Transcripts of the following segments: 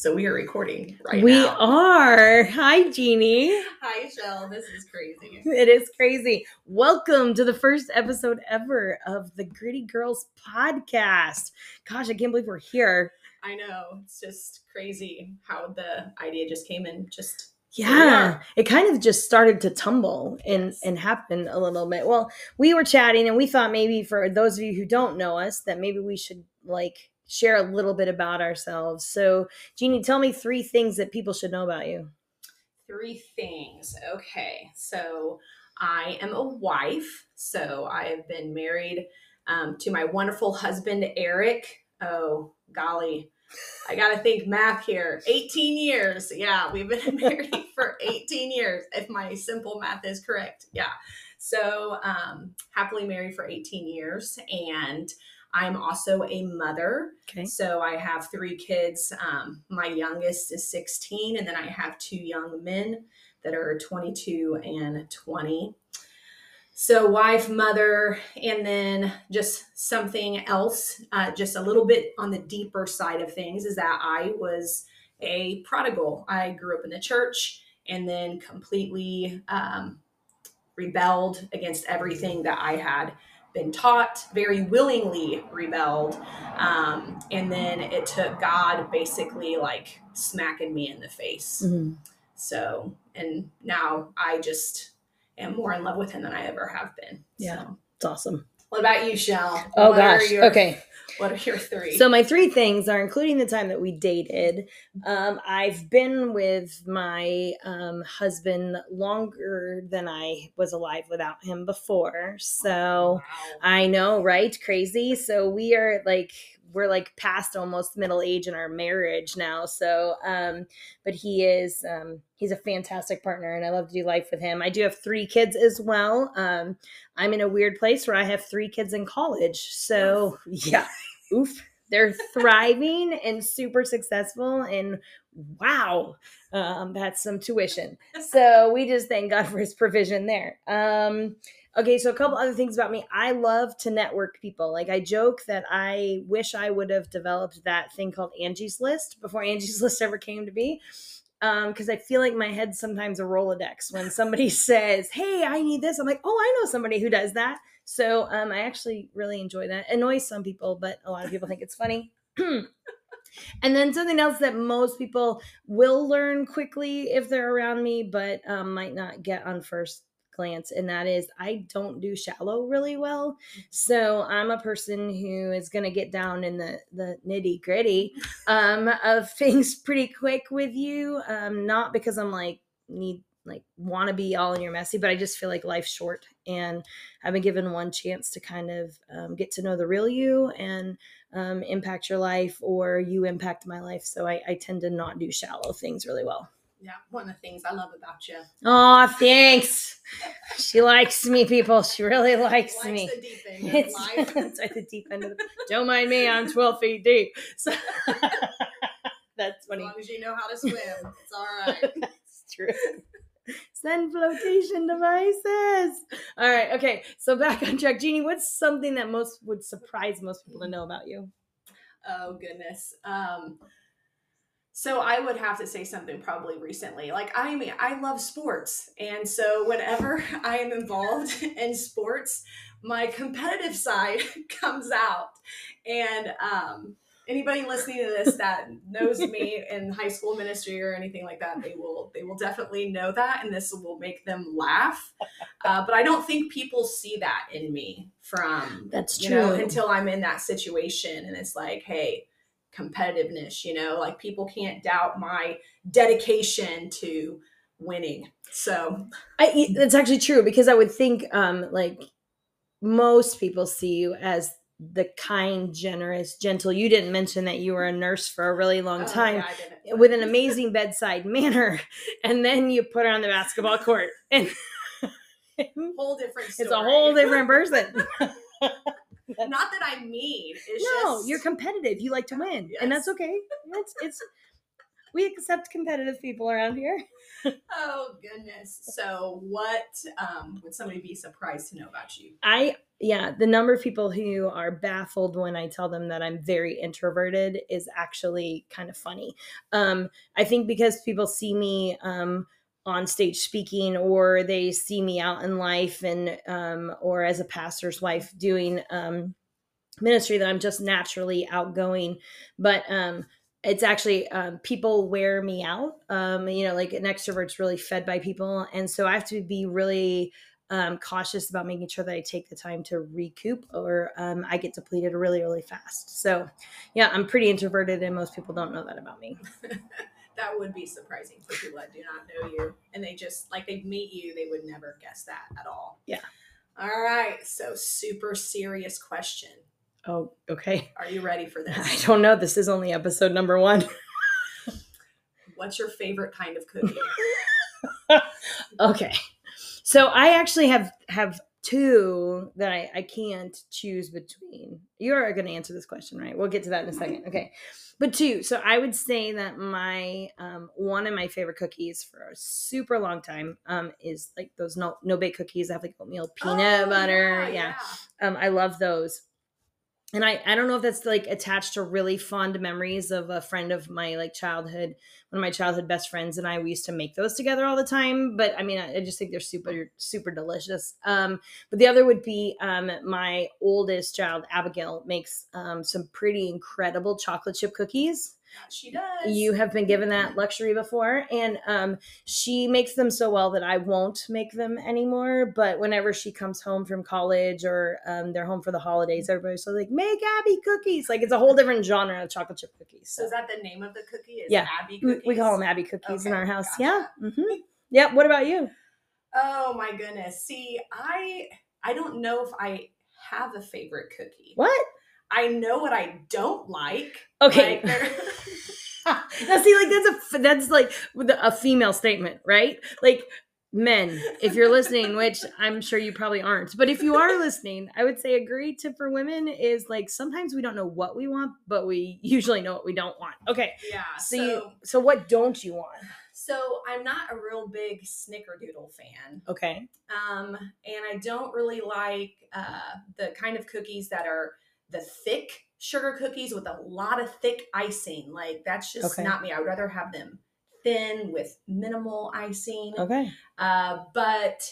So we are recording right now. we now. are. Hi, Jeannie. Hi, Shell. This is crazy. It is crazy. Welcome to the first episode ever of the Gritty Girls podcast. Gosh, I can't believe we're here. I know. It's just crazy how the idea just came in. Just Yeah, it kind of just started to tumble and Yes. and happen a little bit. Well, we were chatting and we thought maybe for those of you who don't know us that maybe we should like share a little bit about ourselves. So, Jeannie, tell me three things that people should know about you. three things. Okay. So I am a wife. So I have been married um, to my wonderful husband, Eric. Oh, golly. I got to think math here. 18 years. Yeah, we've been married for 18 years, if my simple math is correct. Yeah. So, um, happily married for 18 years. And I'm also a mother. Okay. So I have three kids. Um, my youngest is 16, and then I have two young men that are 22 and 20. So, wife, mother, and then just something else, uh, just a little bit on the deeper side of things, is that I was a prodigal. I grew up in the church and then completely um, rebelled against everything that I had been taught, very willingly rebelled. Um, and then it took God basically like smacking me in the face. Mhm. So, and now I just am more in love with him than I ever have been. Yeah. So, It's awesome. What about you, Shell? Oh What gosh. your- Okay. What are your three? So my three things are including the time that we dated. Um, I've been with my um, husband longer than I was alive without him before. So Wow. I know, right? Crazy. So we are like we're like past almost middle age in our marriage now. So um but he is um he's a fantastic partner and I love to do life with him. I do have 3 kids as well. Um I'm in a weird place where I have 3 kids in college. So yeah. Oof. They're thriving and super successful and wow. Um that's some tuition so we just thank God for his provision there. Um, okay, so a couple other things about me. I love to network people. Like I joke that I wish I would have developed that thing called Angie's List before Angie's List ever came to be. Um, because I feel like my head's sometimes a Rolodex when somebody says, Hey, I need this. I'm like, Oh, I know somebody who does that. So um, I actually really enjoy that. Annoys some people, but a lot of people think it's funny. and then something else that most people will learn quickly if they're around me, but um, might not get on first glance. And that is, I don't do shallow really well. So I'm a person who is going to get down in the, the nitty gritty um, of things pretty quick with you. Um, not because I'm like, need, like, want to be all in your messy, but I just feel like life's short. And I've been given one chance to kind of um, get to know the real you and um, impact your life or you impact my life. So I, I tend to not do shallow things really well. Yeah, one of the things I love about you. Oh, thanks. She likes me, people. She really likes Life's me. the deep end It's, it's at the deep end of the. Don't mind me. I'm 12 feet deep. So that's As long as you know how to swim, it's all right. That's true. Send flotation devices. All right. Okay. So back on track. Jeannie, what's something that most would surprise most people to know about you? Oh goodness. Um so I would have to say something probably recently. Like I mean I love sports. And so whenever I am involved in sports, my competitive side comes out. And um anybody listening to this that knows me in high school ministry or anything like that, they will they will definitely know that and this will make them laugh. Uh, but I don't think people see that in me from That's you know, true. until I'm in that situation and it's like, hey, competitiveness, you know, like people can't doubt my dedication to winning. So, I, that's actually true because I would think um like most people see you as the kind, generous, gentle. You didn't mention that you were a nurse for a really long oh, time yeah, with an amazing bedside manner, and then you put her on the basketball court, and whole different story. it's a whole different person. Not that I'm mean. It's no, just you're competitive. You like to win, and that's okay. It's it's we accept competitive people around here. oh goodness. So what um, would somebody be surprised to know about you? I yeah, the number of people who are baffled when I tell them that I'm very introverted is actually kind of funny. Um, I think because people see me um, on stage speaking or they see me out in life and um, or as a pastor's wife doing um, ministry that I'm just naturally outgoing. But um, it's actually um, people wear me out. Um, you know, like an extrovert's really fed by people, and so I have to be really um, cautious about making sure that I take the time to recoup, or I get depleted really, really fast. So, yeah, I'm pretty introverted, and most people don't know that about me. that would be surprising for people that do not know you, and they just like they meet you, they would never guess that at all. Yeah. All right, so super serious question. Oh, okay. Are you ready for this? I don't know. This is only episode number one. What's your favorite kind of cookie? okay. So I actually have have two that I, I can't choose between. You're going to answer this question, right? We'll get to that in a second. Okay. But two. So I would say that my um, one of my favorite cookies for a super long time um, is like those no no bake cookies that have like oatmeal peanut oh, butter. Yeah. yeah. Um, I love those and I, I don't know if that's like attached to really fond memories of a friend of my like childhood one of my childhood best friends and i we used to make those together all the time but i mean i, I just think they're super super delicious. Um, but the other would be um, my oldest child abigail makes um, some pretty incredible chocolate chip cookies she does. You have been given that luxury before, and um, she makes them so well that I won't make them anymore. But whenever she comes home from college or um, they're home for the holidays, everybody's so like, "Make Abby cookies!" Like it's a whole different genre of chocolate chip cookies. So, so is that the name of the cookie? Is yeah, Abby cookies? We, we call them Abby cookies okay, in our house. Gotcha. Yeah. Mm-hmm. Yeah. What about you? Oh my goodness. See, I I don't know if I have a favorite cookie. What? I know what I don't like. Okay. Like now see, like that's a that's like a female statement, right? Like men, if you're listening, which I'm sure you probably aren't, but if you are listening, I would say a great tip for women is like sometimes we don't know what we want, but we usually know what we don't want. Okay. Yeah. So so, you, so what don't you want? So I'm not a real big snickerdoodle fan. Okay. Um, and I don't really like uh, the kind of cookies that are the thick sugar cookies with a lot of thick icing. Like that's just okay. not me. I would rather have them thin with minimal icing. Okay. Uh, but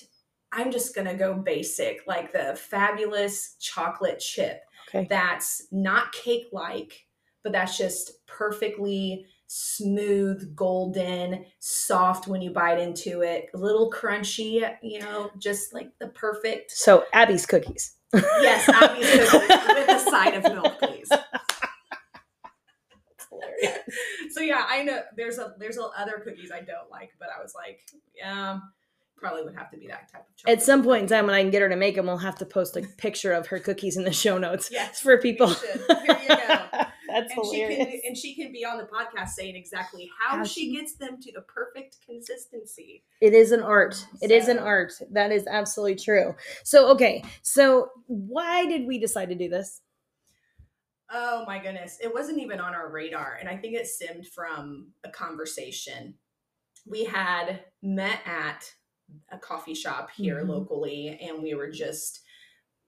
I'm just gonna go basic, like the fabulous chocolate chip. Okay. That's not cake like, but that's just perfectly smooth, golden, soft when you bite into it, a little crunchy, you know, just like the perfect. So Abby's cookies. Yes, Abby's cookies with a side of milk, please. so yeah, I know there's a there's a other cookies I don't like, but I was like, yeah, probably would have to be that type of chocolate. At some point in time, when I can get her to make them, we'll have to post a picture of her cookies in the show notes. Yes, for people. Here you go. That's and hilarious. She can, and she can be on the podcast saying exactly how, how she, she gets them to the perfect consistency. It is an art. So. It is an art. That is absolutely true. So, okay. So, why did we decide to do this? Oh my goodness. It wasn't even on our radar. And I think it stemmed from a conversation. We had met at a coffee shop here mm-hmm. locally, and we were just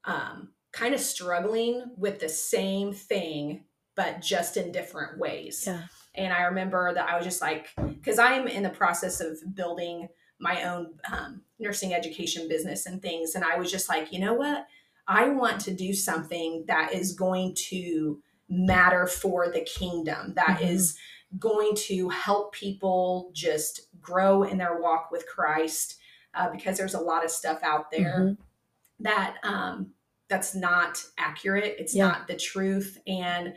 um, kind of struggling with the same thing but just in different ways. Yeah. And I remember that I was just like, because I am in the process of building my own um, nursing education business and things. And I was just like, you know what? I want to do something that is going to matter for the kingdom, That mm-hmm. is going to help people just grow in their walk with Christ. Uh, because there's a lot of stuff out there mm-hmm. that um, that's not accurate. It's yeah. not the truth. And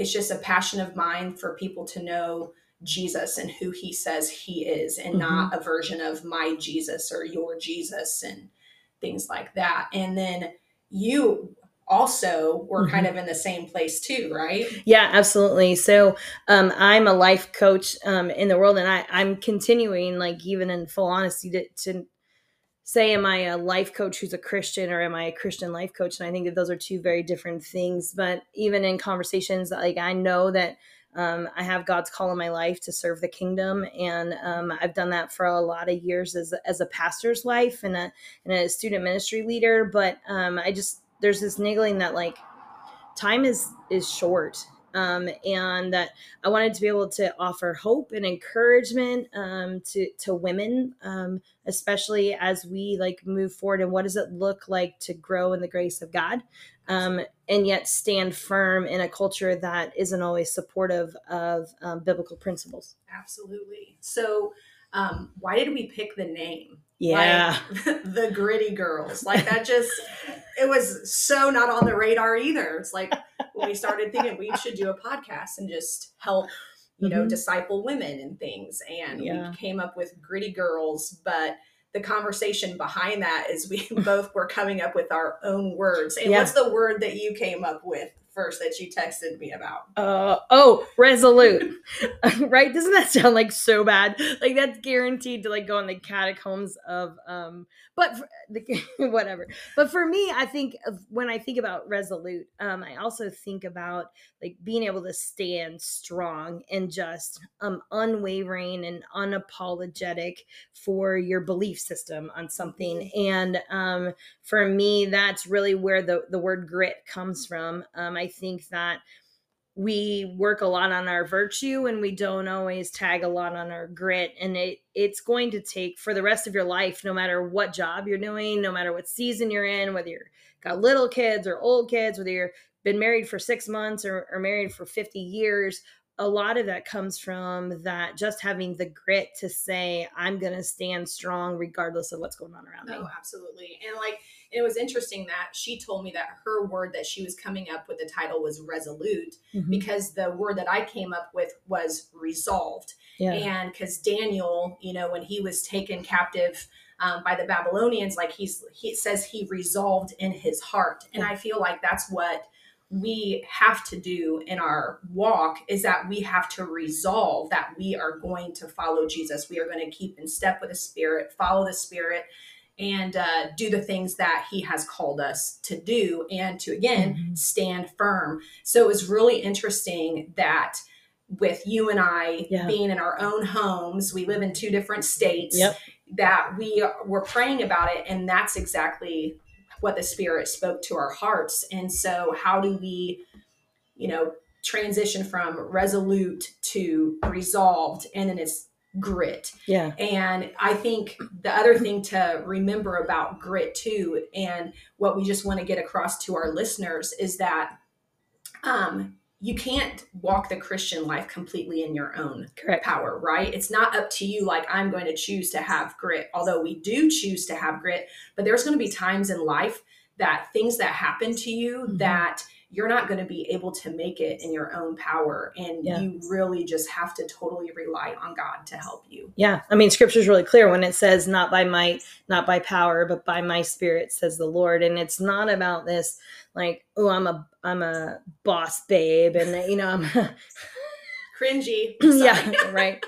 it's just a passion of mine for people to know Jesus and who he says he is and mm-hmm. not a version of my Jesus or your Jesus and things like that. And then you also were mm-hmm. kind of in the same place too, right? Yeah, absolutely. So um, I'm a life coach um, in the world, and I, I'm continuing, like even in full honesty, to, to say am i a life coach who's a christian or am i a christian life coach? And i think that those are two very different things. But even in conversations like i know that um, I have God's call in my life to serve the kingdom, and um, I've done that for a lot of years as as a pastor's wife and a and a student ministry leader. But um, I just there's this niggling that like time is is short um, and that I wanted to be able to offer hope and encouragement um, to to women, um, especially as we like move forward. And what does it look like to grow in the grace of God, um, and yet stand firm in a culture that isn't always supportive of um, biblical principles? Absolutely. So, um, why did we pick the name? Yeah, like, the gritty girls. Like that just it was so not on the radar either. It's like when we started thinking we should do a podcast and just help you know mm-hmm. disciple women and things and yeah. we came up with gritty girls but the conversation behind that is we both were coming up with our own words and yeah. what's the word that you came up with first that you texted me about? Uh, oh, resolute. right? Doesn't that sound like so bad? Like that's guaranteed to like go in the catacombs of um but for, the, whatever. But for me, I think of when I think about resolute, um I also think about like being able to stand strong and just um unwavering and unapologetic for your belief system on something. And um for me that's really where the the word grit comes from. Um I think that we work a lot on our virtue and we don't always tag a lot on our grit. And it it's going to take for the rest of your life no matter what job you're doing no matter what season you're in whether you're got little kids or old kids whether you're been married for six months or, or married for 50 years a lot of that comes from that just having the grit to say i'm going to stand strong regardless of what's going on around me. Oh absolutely. And like it was interesting that she told me that her word that she was coming up with the title was resolute mm-hmm. because the word that I came up with was resolved. Yeah. And because Daniel, you know, when he was taken captive um, by the Babylonians, like he's he says he resolved in his heart, and I feel like that's what we have to do in our walk is that we have to resolve that we are going to follow Jesus. We are going to keep in step with the Spirit, follow the Spirit, and uh, do the things that he has called us to do and to again mm-hmm. stand firm so it was really interesting that with you and i yeah. being in our own homes we live in two different states yep. that we were praying about it and that's exactly what the spirit spoke to our hearts and so how do we you know transition from resolute to resolved and then it's grit. Yeah. And I think the other thing to remember about grit too, and what we just want to get across to our listeners is that um, you can't walk the Christian life completely in your own Correct. power, right? It's not up to you, like, I'm going to choose to have grit, although we do choose to have grit, but there's going to be times in life that things that happen to you mm-hmm. that you're not going to be able to make it in your own power and yeah. you really just have to totally rely on god to help you. Yeah i mean scripture is really clear when it says not by might not by power but by my spirit says the lord. And it's not about this like oh i'm a i'm a boss babe and you know i'm cringy. Yeah right.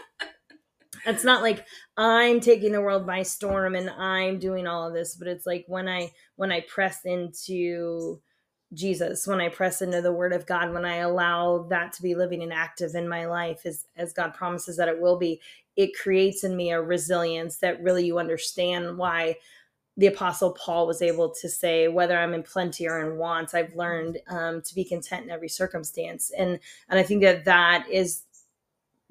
It's not like i'm taking the world by storm and i'm doing all of this but it's like when i when i press into Jesus, when I press into the word of God, when I allow that to be living and active in my life as, as God promises that it will be, it creates in me a resilience that really you understand why the apostle Paul was able to say, whether I'm in plenty or in want, I've learned um, to be content in every circumstance. And, and I think that that is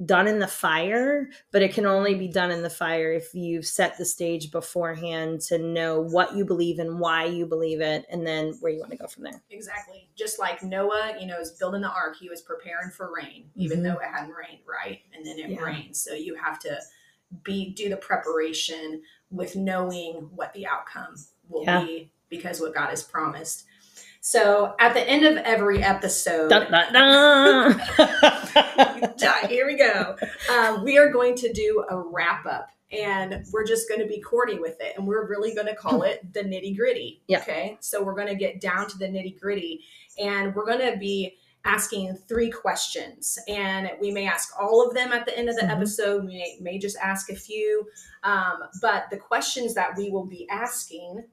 done in the fire, but it can only be done in the fire if you've set the stage beforehand to know what you believe and why you believe it, and then where you want to go from there. Exactly. Just like Noah, you know, is building the ark, he was preparing for rain, even mm-hmm. though it hadn't rained, right? And then it yeah. rained. So you have to be do the preparation with knowing what the outcome will yeah. be because what God has promised. So at the end of every episode, dun, dun, dun. here we go. Um, we are going to do a wrap up and we're just going to be corny with it. And we're really going to call it the nitty gritty. Yeah. Okay. So we're going to get down to the nitty gritty and we're going to be asking three questions. And we may ask all of them at the end of the mm-hmm. episode. We may, may, just ask a few. Um, but the questions that we will be asking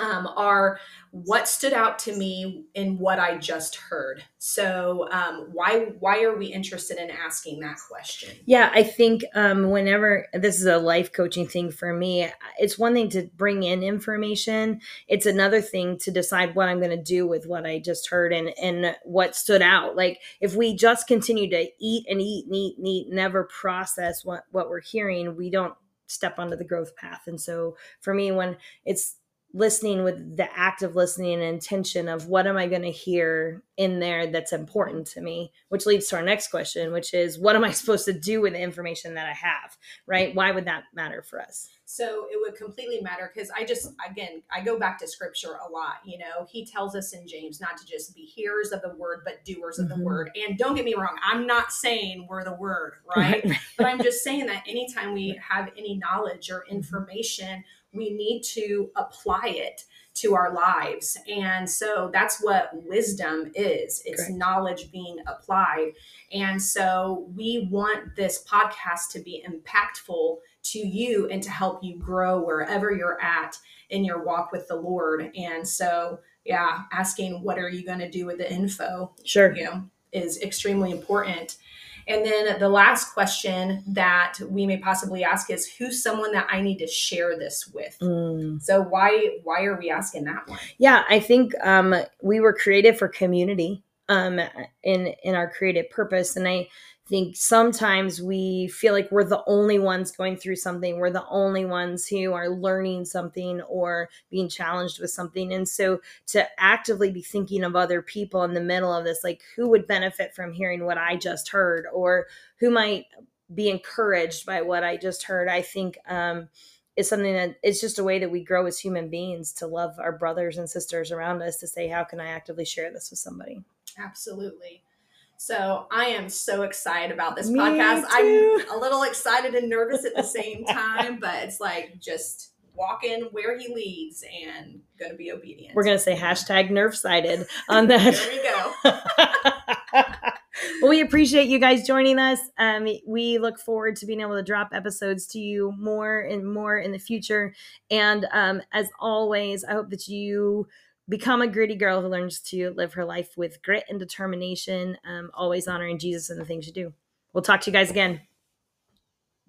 um, are what stood out to me in what I just heard. So um, why why are we interested in asking that question? Yeah, I think um, whenever this is a life coaching thing for me, it's one thing to bring in information. It's another thing to decide what I'm going to do with what I just heard and and what stood out. Like if we just continue to eat and eat and eat and eat, never process what what we're hearing, we don't step onto the growth path. And so for me, when it's listening with the active listening and intention of what am I going to hear in there that's important to me, which leads to our next question, which is what am I supposed to do with the information that I have, right? Why would that matter for us? So it would completely matter because I just, again, I go back to scripture a lot. You know, he tells us in James not to just be hearers of the word, but doers of mm-hmm. the word. And don't get me wrong, I'm not saying we're the word, right? but I'm just saying that anytime we have any knowledge or mm-hmm. We need to apply it to our lives. And so that's what wisdom is it's Correct. knowledge being applied. And so we want this podcast to be impactful to you and to help you grow wherever you're at in your walk with the Lord. And so, yeah, asking what are you going to do with the info? Sure. You know, is extremely important. And then the last question that we may possibly ask is who's someone that I need to share this with? Mm. So why why are we asking that one? Yeah, I think um, we were created for community um, in in our creative purpose, and I think sometimes we feel like we're the only ones going through something. We're the only ones who are learning something or being challenged with something. And so to actively be thinking of other people in the middle of this, like who would benefit from hearing what I just heard or who might be encouraged by what I just heard, I think um, is something that it's just a way that we grow as human beings to love our brothers and sisters around us to say, how can I actively share this with somebody? Absolutely. So I am so excited about this Me podcast. Too. I'm a little excited and nervous at the same time, but it's like just walking where he leads and going to be obedient. We're going to say hashtag nerve sighted on that. there we go. well, we appreciate you guys joining us. Um, we look forward to being able to drop episodes to you more and more in the future. And um, as always, I hope that you become a gritty girl who learns to live her life with grit and determination, um, always honoring Jesus and the things you do. We'll talk to you guys again.